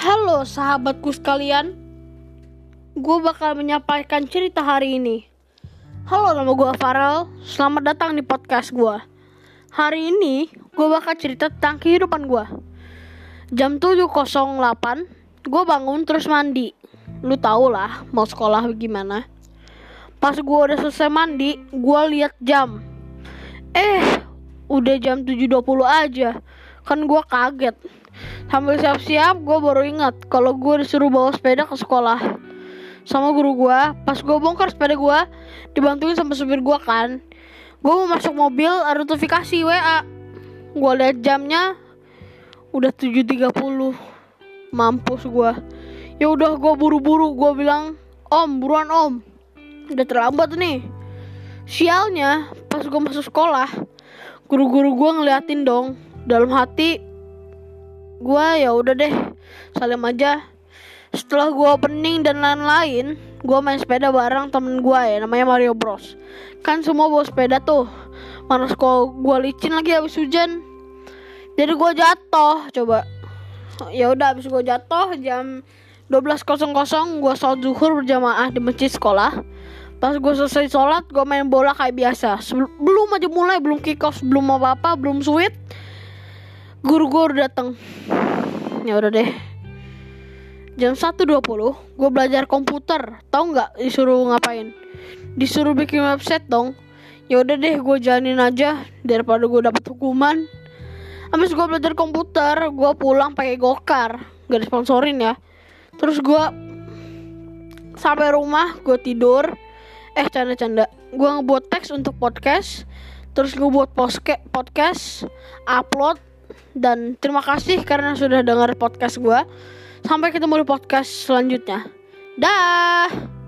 Halo sahabatku sekalian. Gue bakal menyampaikan cerita hari ini. Halo nama gue Farel. Selamat datang di podcast gue Hari ini gue bakal cerita tentang kehidupan gue Jam 7.08 Gue bangun terus mandi. Lu tau lah mau sekolah gimana. Pas gue udah selesai mandi Gue lihat jam. Eh udah jam 7.20 aja Kan gue kaget Sambil siap-siap gue baru ingat kalau gue disuruh bawa sepeda ke sekolah sama guru gue. Pas gue bongkar sepeda gue dibantuin sama supir gue kan. Gue mau masuk mobil ada notifikasi WA. Gue lihat jamnya udah 7.30. Mampus gue. Ya udah gue buru-buru gue bilang, "Om, buruan Om." Udah terlambat nih. Sialnya, pas gue masuk sekolah, guru-guru gue ngeliatin dong. Dalam hati, gue ya udah deh salim aja. Setelah gue opening dan lain-lain gue main sepeda bareng temen gue ya namanya Mario Bros. Kan semua bawa sepeda tuh. Mana sekolah gue licin lagi habis hujan. Jadi gue jatuh coba. Ya udah habis gue jatuh jam 12.00 gue sholat zuhur berjamaah di masjid sekolah. Pas gue selesai sholat gue main bola kayak biasa. Belum aja mulai belum kick off belum apa apa belum sweet guru gue udah datang ya udah deh. Jam 1.20 gue belajar komputer. Tau nggak disuruh ngapain? Disuruh bikin website dong. Ya udah deh gue jalanin aja daripada gue dapet hukuman. Habis gue belajar komputer gue pulang pakai gokar. Gak disponsorin ya. Terus gue sampai rumah gue tidur. Eh canda-canda. Gue ngebuat teks untuk podcast. Terus gue buat podcast upload dan terima kasih karena sudah dengar podcast gue. Sampai ketemu di podcast selanjutnya. Dah.